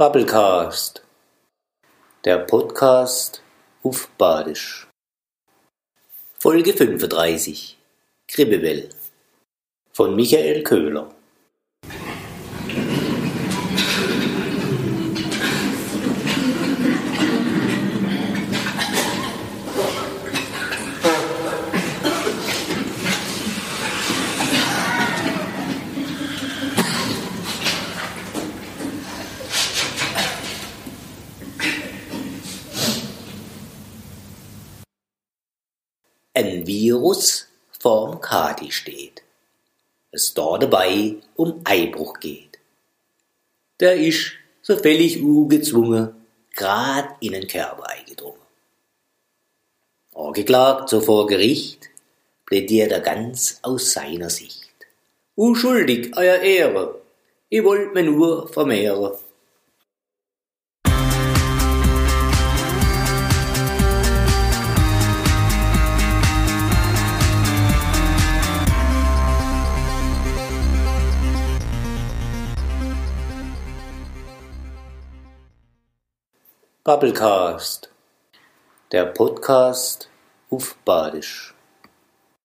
Bubblecast, der Podcast auf Badisch. Folge 35 Kribbewell von Michael Köhler. Ein Virus vorm Kadi steht. Es da dabei um Eibruch geht. Der isch, so völlig ungezwungen, grad in den Körper eingedrungen. Angeklagt so vor Gericht, plädiert er ganz aus seiner Sicht. Unschuldig, euer Ehre, ich wollt mir nur vermehren. Bubblecast, der Podcast auf Badisch.